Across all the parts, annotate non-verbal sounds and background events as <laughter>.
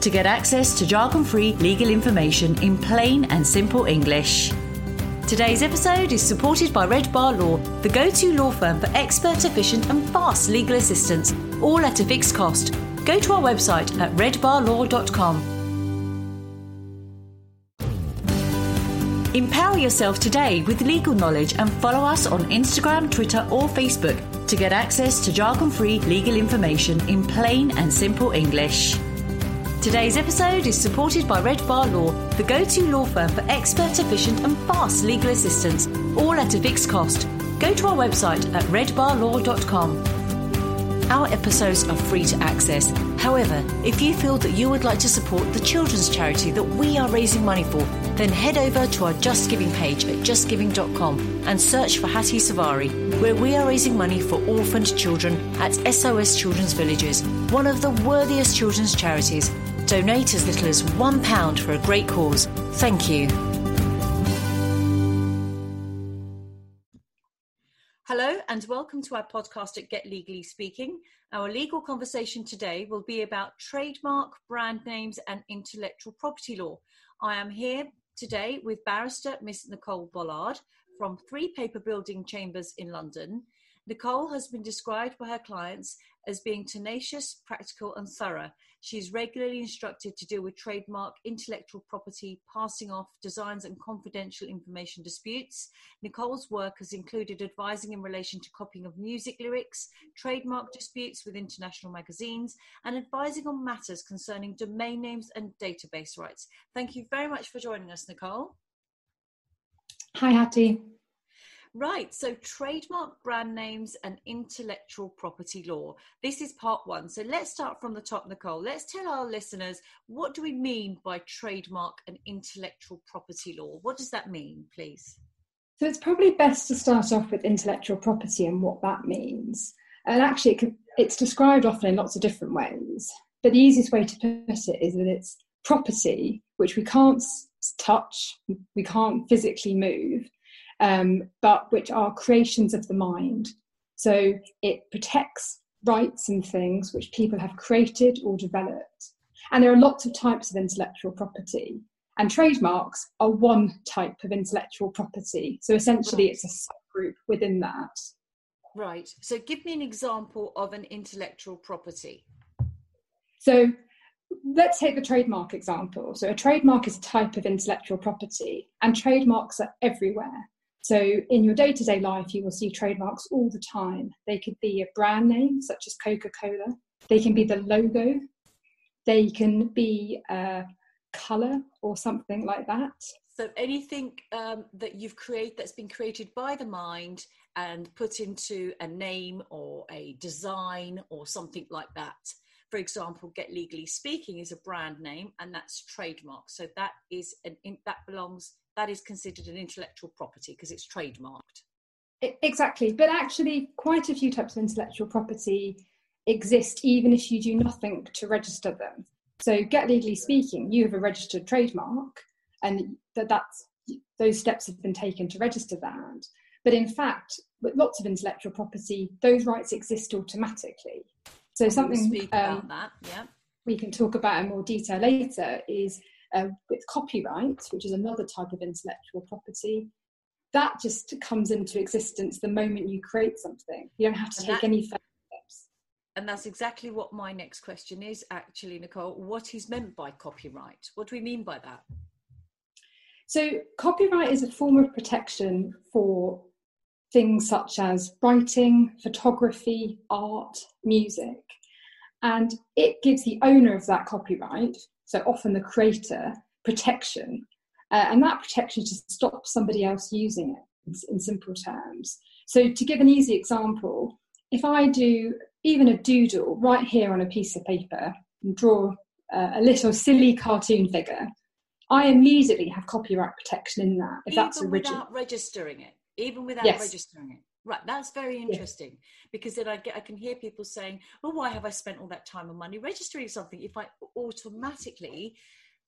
to get access to jargon free legal information in plain and simple English. Today's episode is supported by Red Bar Law, the go to law firm for expert, efficient, and fast legal assistance, all at a fixed cost. Go to our website at redbarlaw.com. Empower yourself today with legal knowledge and follow us on Instagram, Twitter, or Facebook to get access to jargon free legal information in plain and simple English. Today's episode is supported by Red Bar Law, the go to law firm for expert, efficient, and fast legal assistance, all at a fixed cost. Go to our website at redbarlaw.com. Our episodes are free to access. However, if you feel that you would like to support the children's charity that we are raising money for, then head over to our Just Giving page at justgiving.com and search for Hatti Suvari, where we are raising money for orphaned children at SOS Children's Villages, one of the worthiest children's charities. Donate as little as £1 for a great cause. Thank you. Hello, and welcome to our podcast at Get Legally Speaking. Our legal conversation today will be about trademark, brand names, and intellectual property law. I am here today with barrister Miss Nicole Bollard from Three Paper Building Chambers in London. Nicole has been described by her clients as being tenacious, practical, and thorough. She is regularly instructed to deal with trademark, intellectual property, passing off, designs, and confidential information disputes. Nicole's work has included advising in relation to copying of music lyrics, trademark disputes with international magazines, and advising on matters concerning domain names and database rights. Thank you very much for joining us, Nicole. Hi, Hatti. Right, so trademark brand names and intellectual property law. This is part one. So let's start from the top, Nicole. Let's tell our listeners what do we mean by trademark and intellectual property law? What does that mean, please? So it's probably best to start off with intellectual property and what that means. And actually, it it's described often in lots of different ways. But the easiest way to put it is that it's property which we can't touch, we can't physically move, um, but which are creations of the mind. So it protects rights and things which people have created or developed. And there are lots of types of intellectual property, and trademarks are one type of intellectual property. So essentially, right. it's a subgroup within that. Right. So give me an example of an intellectual property. So let's take the trademark example. So a trademark is a type of intellectual property, and trademarks are everywhere. So in your day to day life, you will see trademarks all the time. They could be a brand name, such as Coca Cola, they can be the logo, they can be a color or something like that. So anything um, that you've created that's been created by the mind and put into a name or a design or something like that. For example, Get Legally Speaking is a brand name and that's trademark. So that is an that belongs that is considered an intellectual property because it's trademarked. Exactly, but actually, quite a few types of intellectual property exist even if you do nothing to register them. So, Get Legally Speaking, you have a registered trademark, and that that's those steps have been taken to register that. But in fact, with lots of intellectual property, those rights exist automatically. So something um, that, yeah. we can talk about in more detail later is uh, with copyright, which is another type of intellectual property. That just comes into existence the moment you create something. You don't have to and take that, any further steps. And that's exactly what my next question is, actually, Nicole. What is meant by copyright? What do we mean by that? So, copyright is a form of protection for things such as writing, photography, art, music. And it gives the owner of that copyright, so often the creator, protection. Uh, and that protection just stops somebody else using it in, in simple terms. So, to give an easy example, if I do even a doodle right here on a piece of paper and draw uh, a little silly cartoon figure, I immediately have copyright protection in that if Even that's original. without registering it, even without yes. registering it. Right, that's very interesting because then I get I can hear people saying, "Well, why have I spent all that time and money registering something if I automatically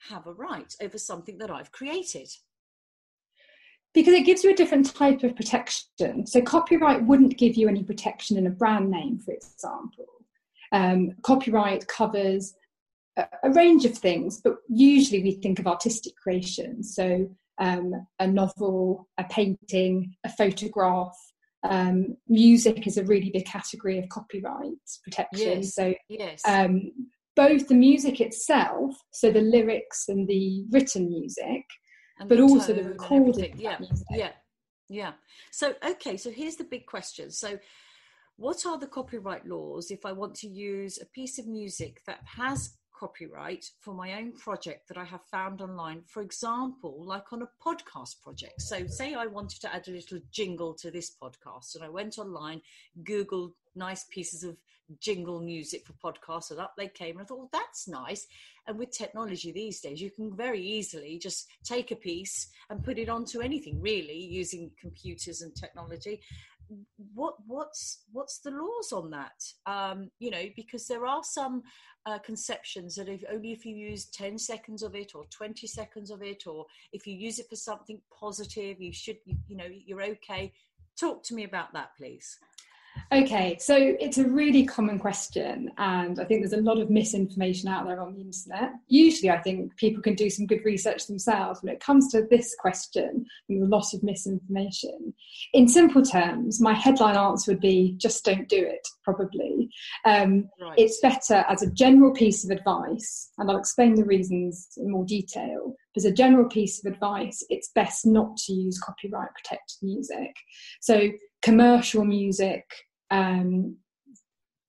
have a right over something that I've created?" Because it gives you a different type of protection. So, copyright wouldn't give you any protection in a brand name, for example. Um, copyright covers a, range of things, but usually we think of artistic creation. So um, a novel, a painting, a photograph. Um, music is a really big category of copyright protection. Yes. So yes. Um, both the music itself, so the lyrics and the written music, and but the also the recording. Yeah, yeah, yeah. So okay, so here's the big question. So what are the copyright laws if I want to use a piece of music that has copyright for my own project that I have found online, for example, like on a podcast project. So, say I wanted to add a little jingle to this podcast, and I went online, Googled nice pieces of jingle music for podcasts, and up they came. And I thought, well, that's nice. And with technology these days, you can very easily just take a piece and put it onto anything, really, using computers and technology what what's what's the laws on that? Um, you know because there are some uh, conceptions that if only if you use 10 seconds of it or 20 seconds of it or if you use it for something positive you should you know you're okay. Talk to me about that please Okay, so it's a really common question, and I think there's a lot of misinformation out there on the internet. Usually, I think people can do some good research themselves. When it comes to this question, there's a lot of misinformation. In simple terms, my headline answer would be just don't do it, probably. Um, right. It's better as a general piece of advice, and I'll explain the reasons in more detail. As a general piece of advice, it's best not to use copyright protected music. So, commercial music, um,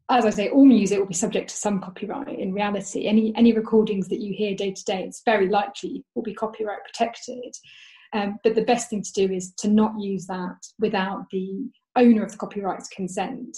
as I say, all music will be subject to some copyright. In reality, any any recordings that you hear day to day, it's very likely will be copyright protected. Um, but the best thing to do is to not use that without the owner of the copyright's consent.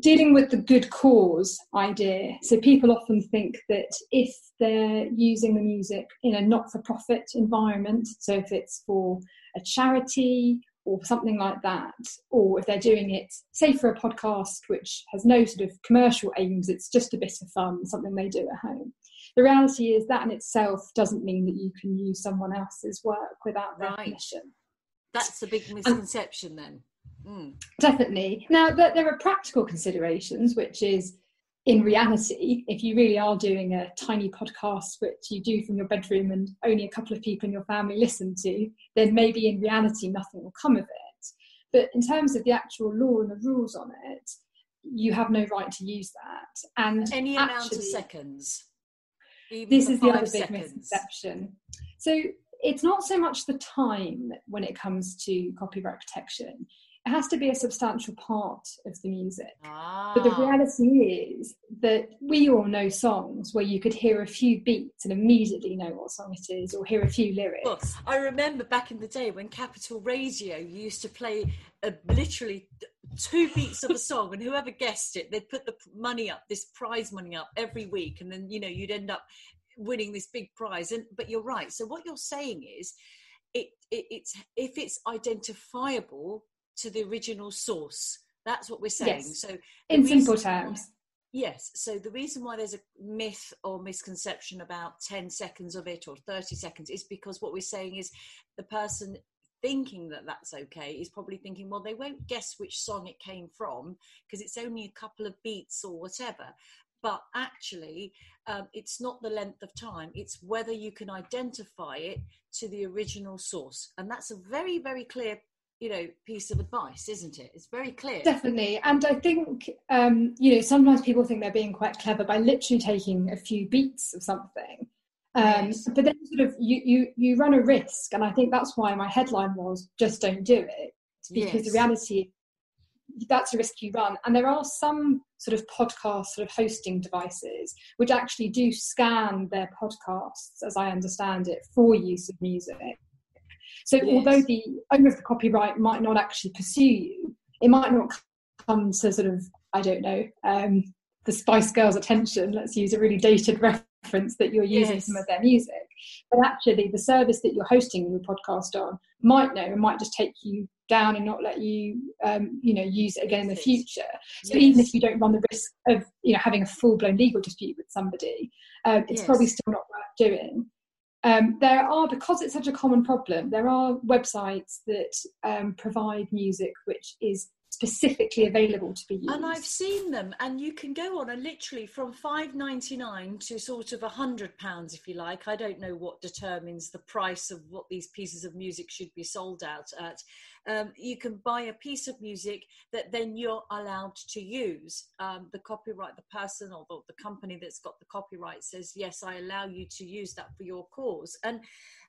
Dealing with the good cause idea. So people often think that if they're using the music in a not-for-profit environment, so if it's for a charity or something like that, or if they're doing it, say for a podcast which has no sort of commercial aims, it's just a bit of fun, something they do at home. The reality is that in itself doesn't mean that you can use someone else's work without their right. permission. That's a big misconception and, then. Mm. Definitely. Now, there are practical considerations, which is in reality, if you really are doing a tiny podcast which you do from your bedroom and only a couple of people in your family listen to, then maybe in reality nothing will come of it. But in terms of the actual law and the rules on it, you have no right to use that. And any actually, amount of seconds. this is the other big seconds. misconception. So it's not so much the time when it comes to copyright protection it has to be a substantial part of the music. Ah. But the ah. reality is that we all know songs where you could hear a few beats and immediately know what song it is, or hear a few lyrics. Well, I remember back in the day when Capital Radio used to play a, literally two beats of a song and whoever guessed it they'd put the money up this prize money up every week and then you know you'd end up winning this big prize and but you're right so what you're saying is it, it it's if it's identifiable to the original source that's what we're saying Yes. so In simple reason why- terms. Yes. So the reason why there's a myth or misconception about 10 seconds of it or 30 seconds is because what we're saying is the person thinking that that's okay is probably thinking, well, they won't guess which song it came from because it's only a couple of beats or whatever. But actually, um, it's not the length of time, it's whether you can identify it to the original source. And that's a very, very clear. You know, piece of advice, isn't it? It's very clear. Definitely. And I think, um, you know, sometimes people think they're being quite clever by literally taking a few beats of something. Um, Yes. But then sort of you, you, you run a risk. And I think that's why my headline was just don't do it. Because the reality, that's a risk you run. And there are some sort of podcast sort of hosting devices which actually do scan their podcasts, as I understand it, for use of music. So although the owner of the copyright might not actually pursue you, it might not come to sort of I don't know um, the Spice Girls' attention. Let's use a really dated <laughs> reference that you're using Yes. some of their music, but actually the service that you're hosting your podcast on might know and might just take you down and not let you um, you know use it again in the future. So even if you don't run the risk of you know having a full blown legal dispute with somebody, um, it's Yes. probably still not worth doing. Um, there are because it's such a common problem. There are websites that um, provide music which is specifically available to be used. And I've seen them, and you can go on and literally from five ninety nine to sort of a hundred pounds, if you like. I don't know what determines the price of what these pieces of music should be sold out at. Um, you can buy a piece of music that then you're allowed to use. Um, the copyright, the person or the, the company that's got the copyright says, "Yes, I allow you to use that for your cause." And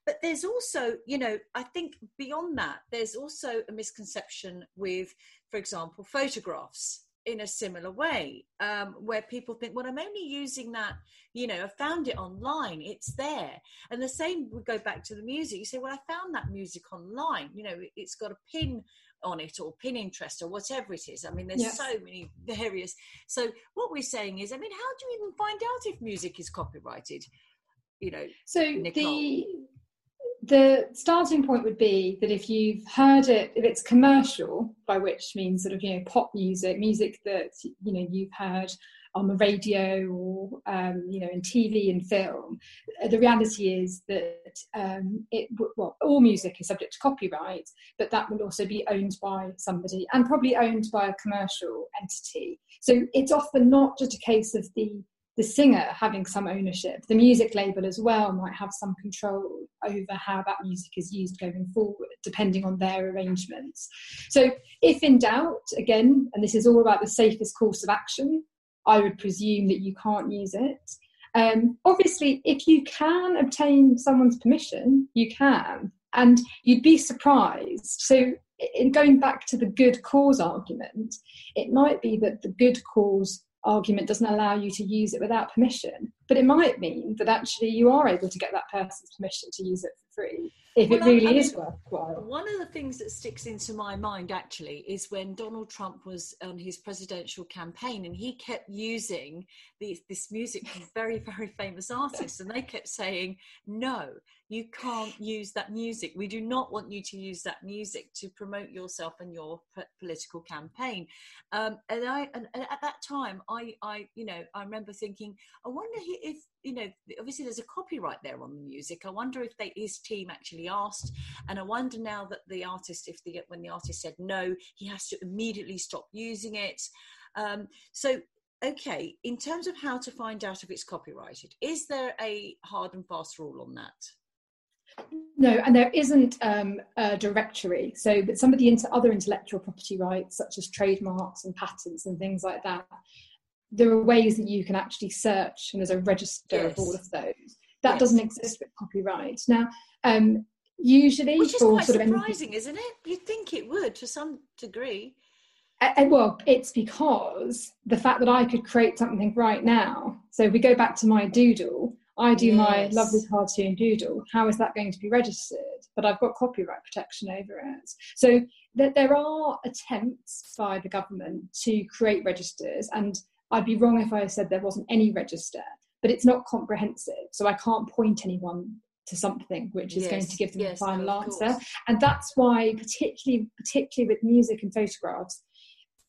but there's also, you know, I think beyond that, there's also a misconception with, for example, photographs in a similar way, um, where people think, well, I'm only using that, you know, I found it online, it's there. And the same would go back to the music. You say, well, I found that music online, you know, it's got a pin on it or Pinterest or whatever it is. I mean, there's Yes. so many various. So what we're saying is, I mean, how do you even find out if music is copyrighted? You know, So Nicole. the the starting point would be that if you've heard it, if it's commercial, by which means sort of you know pop music, music that you know you've heard on the radio or um, you know in TV and film, the reality is that um, it well all music is subject to copyright, but that will also be owned by somebody and probably owned by a commercial entity. So it's often not just a case of the the singer having some ownership. The music label as well might have some control over how that music is used going forward, depending on their arrangements. So, if in doubt, again, and this is all about the safest course of action, I would presume that you can't use it. Um, obviously, if you can obtain someone's permission, you can, and you'd be surprised. So, in going back to the good cause argument, it might be that the good cause argument doesn't allow you to use it without permission. But it might mean that actually you are able to get that person's permission to use it for free if Well, it really I is worthwhile. One of the things that sticks into my mind actually is when Donald Trump was on his presidential campaign and he kept using this music from <laughs> very, very famous artists, and they kept saying, No, you can't use that music. We do not want you to use that music to promote yourself and your p- political campaign. Um, and I, and, and at that time, I, I, you know, I remember thinking, I wonder he- if, you know, obviously there's a copyright there on the music. I wonder if they, his team actually asked and I wonder now that the artist, if the when the artist said no, he has to immediately stop using it. Um, so, okay, in terms of how to find out if it's copyrighted, is there a hard and fast rule on that? No, and there isn't um, a directory. So, but some of the inter- other intellectual property rights, such as trademarks and patents and things like that, there are ways that you can actually search, and there's a register of all of those. That Yes. doesn't exist with copyright. Now, um, usually Which is quite sort of anything- surprising, isn't it? You'd think it would to some degree. Uh, well, it's because the fact that I could create something right now. So if we go back to my doodle, I do my lovely cartoon doodle. How is that going to be registered? But I've got copyright protection over it. So th- there are attempts by the government to create registers, and I'd be wrong if I said there wasn't any register, but it's not comprehensive. So I can't point anyone to something which is going to give them yes, a final answer. course. And that's why, particularly, particularly with music and photographs,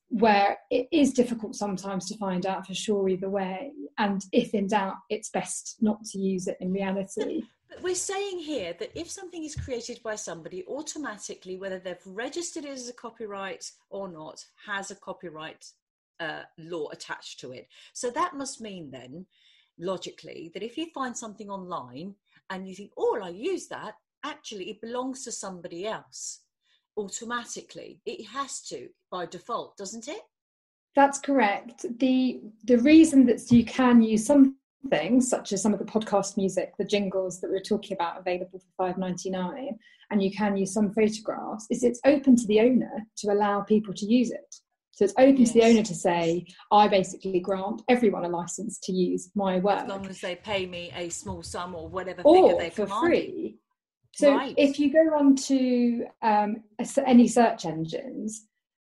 where it is difficult sometimes to find out for sure either way. And if in doubt, it's best not to use it in reality. But we're saying here that if something is created by somebody, automatically, whether they've registered it as a copyright or not, has a copyright uh, law attached to it. So that must mean then, logically, that if you find something online and you think, oh, I use that, actually it belongs to somebody else automatically. It has to by default, doesn't it? That's correct. The the reason that you can use some things, such as some of the podcast music, the jingles that we we're talking about, available for five ninety nine, and you can use some photographs, is it's open to the owner to allow people to use it. So it's open to the owner to say, I basically grant everyone a license to use my work. As long as they pay me a small sum or whatever figure or they for free. So Right. if you go on to um, any search engines,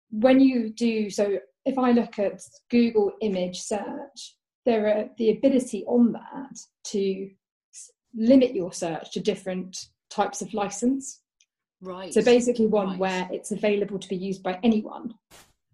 when you do so, if I look at Google image search, there are the ability on that to limit your search to different types of license. Right. So basically, one right. where it's available to be used by anyone.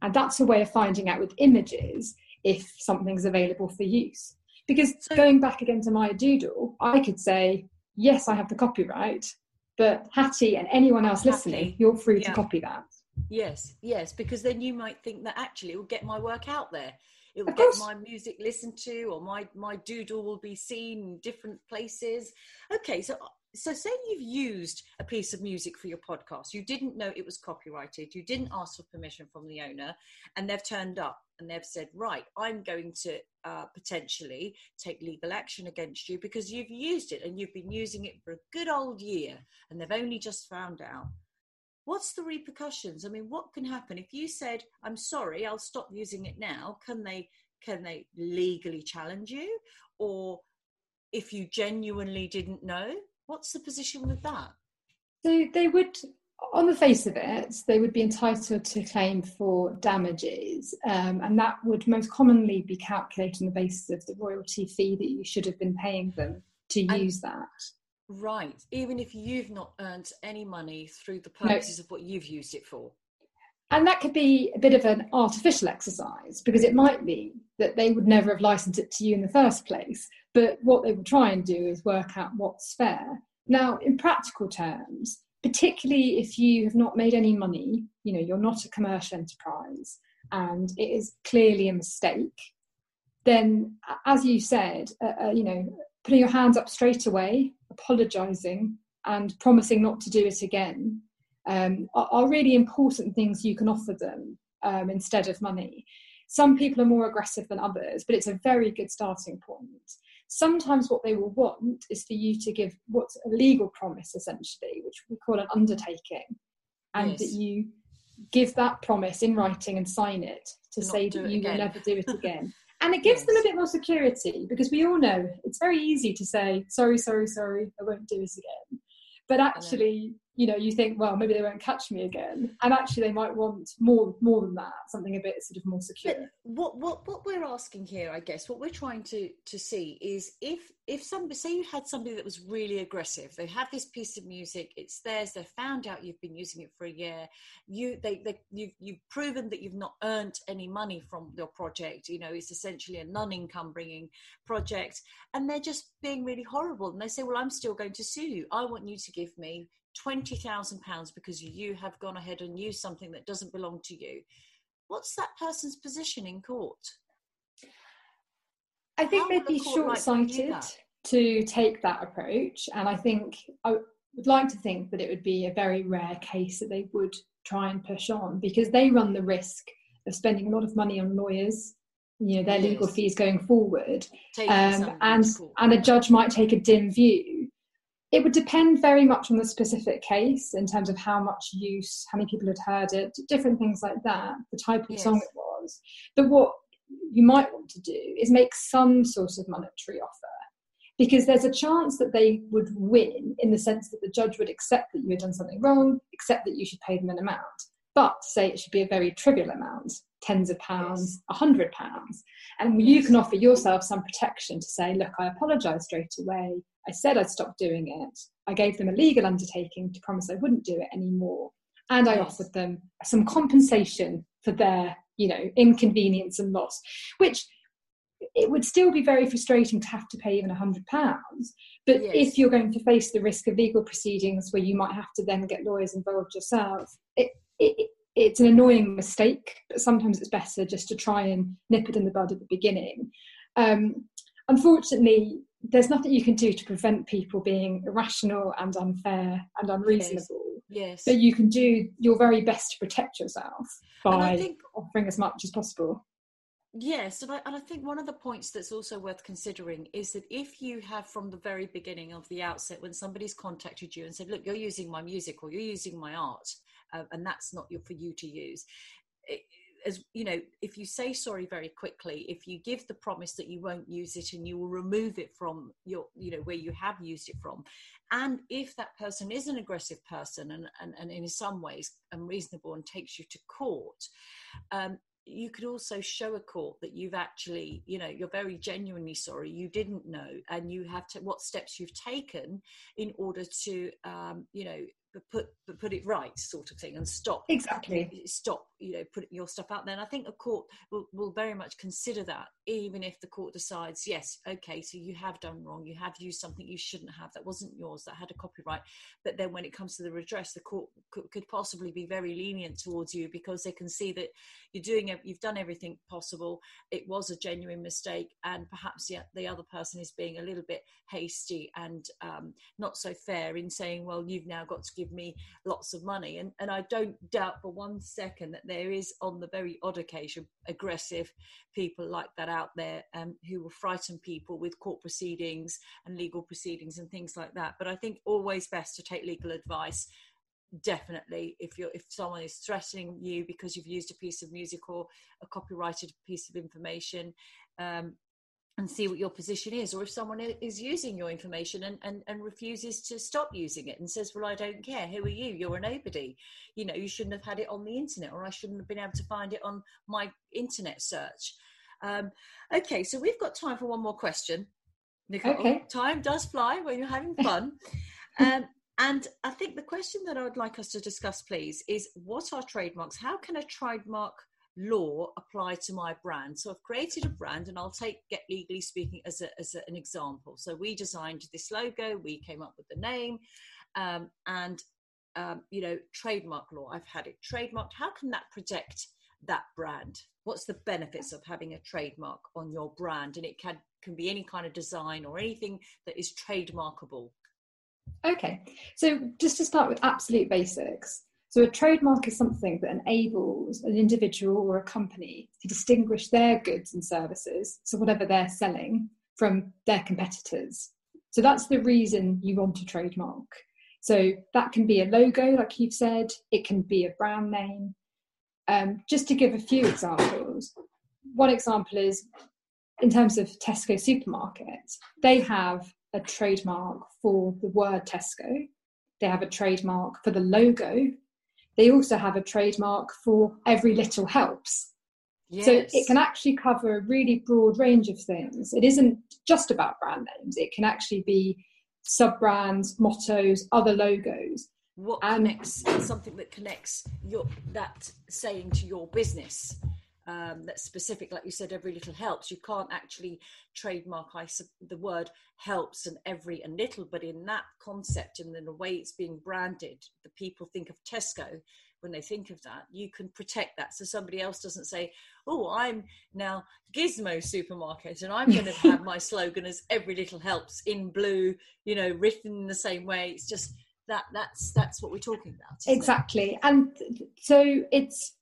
And that's a way of finding out with images if something's available for use. Because going back again to my doodle, I could say, yes, I have the copyright, but Hatti and anyone else listening, you're free to copy that. Yes, yes, because then you might think that actually it will get my work out there. It will get my music listened to, or my my doodle will be seen in different places. Okay, so so say you've used a piece of music for your podcast. You didn't know it was copyrighted. You didn't ask for permission from the owner, and they've turned up and they've said, right, I'm going to uh, potentially take legal action against you because you've used it and you've been using it for a good old year, and they've only just found out. What's the repercussions? I mean what can happen? If you said i'm sorry i'll stop using it now. Can they can they legally challenge you? Or if you genuinely didn't know what's the position with that So they would, on the face of it, they would be entitled to claim for damages, um, and that would most commonly be calculated on the basis of the royalty fee that you should have been paying them to And- use that. right even if you've not earned any money through the No. purposes of what you've used it for And that could be a bit of an artificial exercise because it might be that they would never have licensed it to you in the first place. But what they will try and do is work out what's fair. Now, in practical terms, particularly if you have not made any money, you know, you're not a commercial enterprise and it is clearly a mistake, then, as you said, uh, uh, you know, putting your hands up straight away, apologising, and promising not to do it again um, are, are really important things you can offer them um, instead of money. Some people are more aggressive than others, but it's a very good starting point. Sometimes what they will want is for you to give what's a legal promise, essentially, which we call an undertaking, and that you give that promise in writing and sign it to not say that you will never do it again. <laughs> And it gives them a bit more security because we all know it's very easy to say, sorry, sorry, sorry, I won't do it again. But actually, you know, you think, well, maybe they won't catch me again. And actually they might want more more than that, something a bit sort of more secure. But what what what we're asking here, I guess, what we're trying to to see is if if somebody say you had somebody that was really aggressive, they have this piece of music, it's theirs, they found out you've been using it for a year, you they they you you've proven that you've not earned any money from your project, you know, it's essentially a non-income bringing project, and they're just being really horrible, and they say, well, I'm still going to sue you. I want you to give me twenty thousand pounds because you have gone ahead and used something that doesn't belong to you what's that person's position in court? I think How they'd be short sighted to take that approach. And I think I would like to think that it would be a very rare case that they would try and push on because they run the risk of spending a lot of money on lawyers, you know, their legal Yes. fees going forward. Um, and, and a judge might take a dim view. It would depend very much on the specific case in terms of how much use, how many people had heard it, different things like that, the type of song it was. But what you might want to do is make some sort of monetary offer. because there's a chance that they would win in the sense that the judge would accept that you had done something wrong, accept that you should pay them an amount, but say it should be a very trivial amount, tens of pounds, a hundred pounds. And you can offer yourself some protection to say, look, I apologise straight away. I said I'd stop doing it. I gave them a legal undertaking to promise I wouldn't do it anymore. And I offered them some compensation for their, you know, inconvenience and loss, which it would still be very frustrating to have to pay even a hundred pounds. But yes. if you're going to face the risk of legal proceedings where you might have to then get lawyers involved yourself, it, it, it's an annoying mistake. But sometimes it's better just to try and nip it in the bud at the beginning. Um, unfortunately, there's nothing you can do to prevent people being irrational and unfair and unreasonable. Yes. But you can do your very best to protect yourself by think, offering as much as possible. Yes, and I, and I think one of the points that's also worth considering is that if you have from the very beginning of the outset, when somebody's contacted you and said, "Look, you're using my music or you're using my art, uh, and that's not your, for you to use," it, as you know, if you say sorry very quickly, if you give the promise that you won't use it and you will remove it from your, you know, where you have used it from, and if that person is an aggressive person and and, and in some ways unreasonable and takes you to court, um, you could also show a court that you've actually you know you're very genuinely sorry you didn't know and you have to what steps you've taken in order to um, you know put put it right sort of thing and stop exactly. stop you know put your stuff out there. And i think a court will, will very much consider that even if the court decides yes okay so you have done wrong you have used something you shouldn't have that wasn't yours that had a copyright but then when it comes to the redress the court could, possibly be very lenient towards you because they can see that you're doing you've done everything possible it was a genuine mistake and perhaps the, the other person is being a little bit hasty and um, not so fair in saying well you've now got to give me lots of money and, and i don't doubt for one second that there is on the very odd occasion aggressive people like that out there um, who will frighten people with court proceedings and legal proceedings and things like that. But i think always best to take legal advice definitely if you're if someone is threatening you because you've used a piece of music or a copyrighted piece of information um, and see what your position is or if someone is using your information and, and, and refuses to stop using it and says well i don't care who are you you're a nobody you know you shouldn't have had it on the internet or i shouldn't have been able to find it on my internet search um, okay so we've got time for one more question Nicole. Okay. time does fly when you're having <laughs> fun um, and I think the question that I would like us to discuss, please, is what are trademarks? How can a trademark law apply to my brand? So I've created a brand, and I'll take Get Legally Speaking as, a, as a, an example. So we designed this logo, we came up with the name, um, and um, you know, trademark law. I've had it trademarked. How can that protect that brand? What's the benefits of having a trademark on your brand? And it can can be any kind of design or anything that is trademarkable. Okay, so just to start with absolute basics. So, a trademark is something that enables an individual or a company to distinguish their goods and services, so whatever they're selling, from their competitors. So, that's the reason you want a trademark. So, that can be a logo, like you've said, it can be a brand name. Um, just to give a few examples, one example is in terms of Tesco supermarkets, they have a trademark for the word Tesco. They have a trademark for the logo. They also have a trademark for every little helps. Yes. So it can actually cover a really broad range of things. It isn't just about brand names, it can actually be sub brands, mottos, other logos. What and, connects something that connects your that saying to your business um, that's specific, like you said, every little helps. You can't actually trademark I, the word helps and every and little, but in that concept and in the way it's being branded, the people think of Tesco when they think of that. You can protect that so somebody else doesn't say, "Oh, I'm now Gizmo Supermarket and I'm going to have my <laughs> slogan as every little helps in blue, you know, written in the same way." It's just that that's that's what we're talking about exactly it? and so it's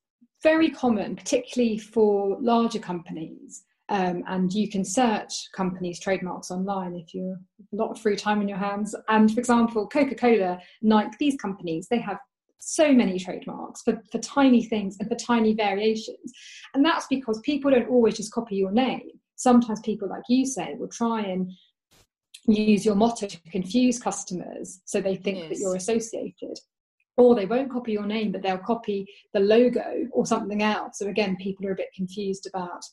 very common, particularly for larger companies. Um, and you can search companies' trademarks online if you have a lot of free time in your hands. And for example, Coca Cola, Nike, these companies, they have so many trademarks for, for tiny things and for tiny variations. And that's because people don't always just copy your name. Sometimes people, like you say, will try and use your motto to confuse customers so they think Yes. that you're associated. Or they won't copy your name, but they'll copy the logo or something else. So again, people are a bit confused about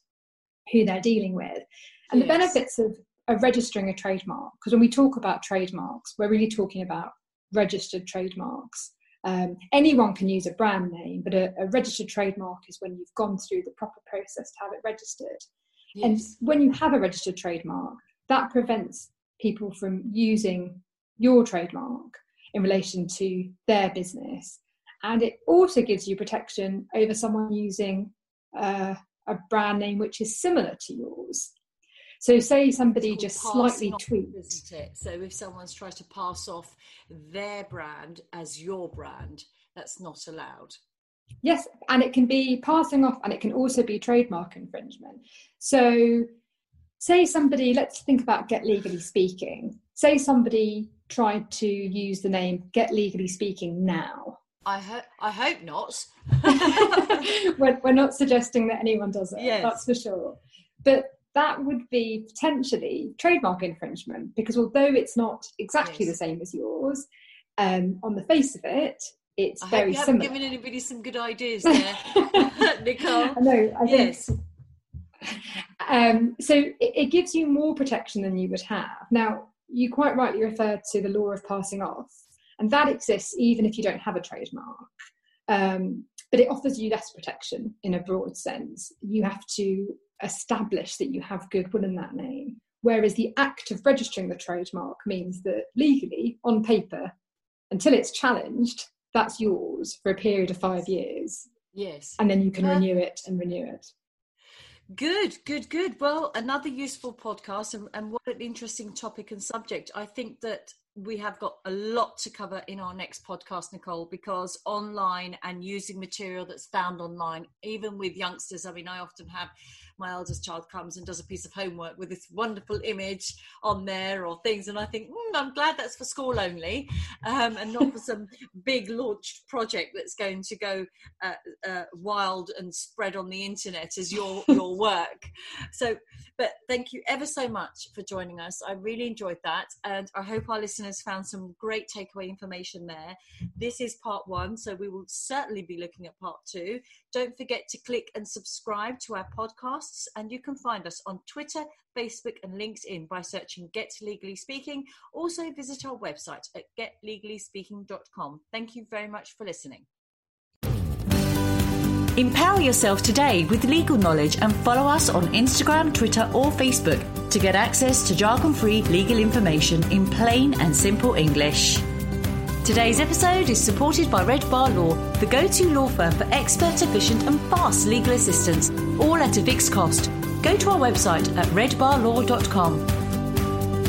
who they're dealing with. And the benefits of, of registering a trademark, because when we talk about trademarks, we're really talking about registered trademarks. Um, anyone can use a brand name, but a, a registered trademark is when you've gone through the proper process to have it registered. And when you have a registered trademark, that prevents people from using your trademark in relation to their business. And it also gives you protection over someone using uh, a brand name which is similar to yours. So, say somebody just slightly off, it? So if someone's tried to pass off their brand as your brand, that's not allowed. Yes, and it can be passing off and it can also be trademark infringement. So, say somebody, let's think about Get Legally Speaking. Say somebody tried to use the name Get Legally Speaking now. I hope I hope not. <laughs> we're, we're not suggesting that anyone does it, Yes. that's for sure. But that would be potentially trademark infringement because although it's not exactly Yes. the same as yours, um, on the face of it, it's I hope very you haven't similar. given anybody some good ideas <laughs> there, <laughs> Nicole. I know. I think Yes. Um, so it, it gives you more protection than you would have. Now, you quite rightly referred to the law of passing off, and that exists even if you don't have a trademark. Um, but it offers you less protection in a broad sense. You have to establish that you have goodwill in that name. Whereas the act of registering the trademark means that legally, on paper, until it's challenged, that's yours for a period of five years. Yes. And then you can renew it and renew it. Good, good, good. Well, another useful podcast, and, and what an interesting topic and subject. I think that we have got a lot to cover in our next podcast, Nicole, because online and using material that's found online, even with youngsters. I mean, I often have my eldest child comes and does a piece of homework with this wonderful image on there or things, and I think, mm, I'm glad that's for school only um, and not for some <laughs> big launched project that's going to go uh, uh, wild and spread on the internet as your your <laughs> work. So, but thank you ever so much for joining us. I really enjoyed that, and I hope our listeners found some great takeaway information there. This is part one, so we will certainly be looking at part two. Don't forget to click and subscribe to our podcasts, and you can find us on Twitter, Facebook, and LinkedIn by searching Get Legally Speaking. Also, visit our website at getlegallyspeaking.com. Thank you very much for listening. Empower yourself today with legal knowledge and follow us on Instagram, Twitter, or Facebook to get access to jargon free legal information in plain and simple English. Today's episode is supported by Red Bar Law, the go to law firm for expert, efficient, and fast legal assistance, all at a fixed cost. Go to our website at redbarlaw.com.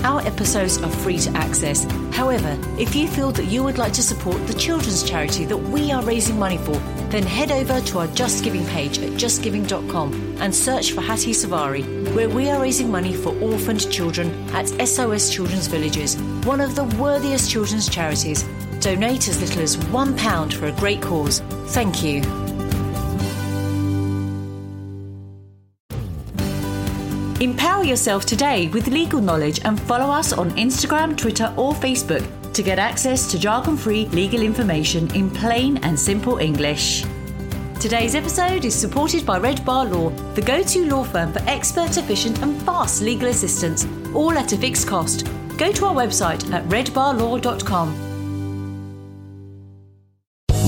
Our episodes are free to access. However, if you feel that you would like to support the children's charity that we are raising money for, then head over to our Just Giving page at justgiving.com and search for Hatti Suvari, where we are raising money for orphaned children at SOS Children's Villages, one of the worthiest children's charities. Donate as little as £1 for a great cause. Thank you. Empower yourself today with legal knowledge and follow us on Instagram, Twitter, or Facebook to get access to jargon free legal information in plain and simple English. Today's episode is supported by Red Bar Law, the go to law firm for expert, efficient, and fast legal assistance, all at a fixed cost. Go to our website at redbarlaw.com.